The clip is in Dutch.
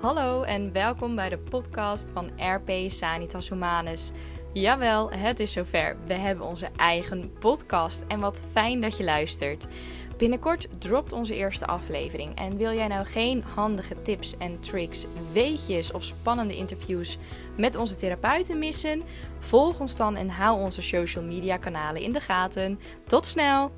Hallo en welkom bij de podcast van RP Sanitas Humanis. Jawel, het is zover. We hebben onze eigen podcast en wat fijn dat je luistert. Binnenkort dropt onze eerste aflevering. En wil jij nou geen handige tips en tricks, weetjes of spannende interviews met onze therapeuten missen? Volg ons dan en hou onze social media kanalen in de gaten. Tot snel!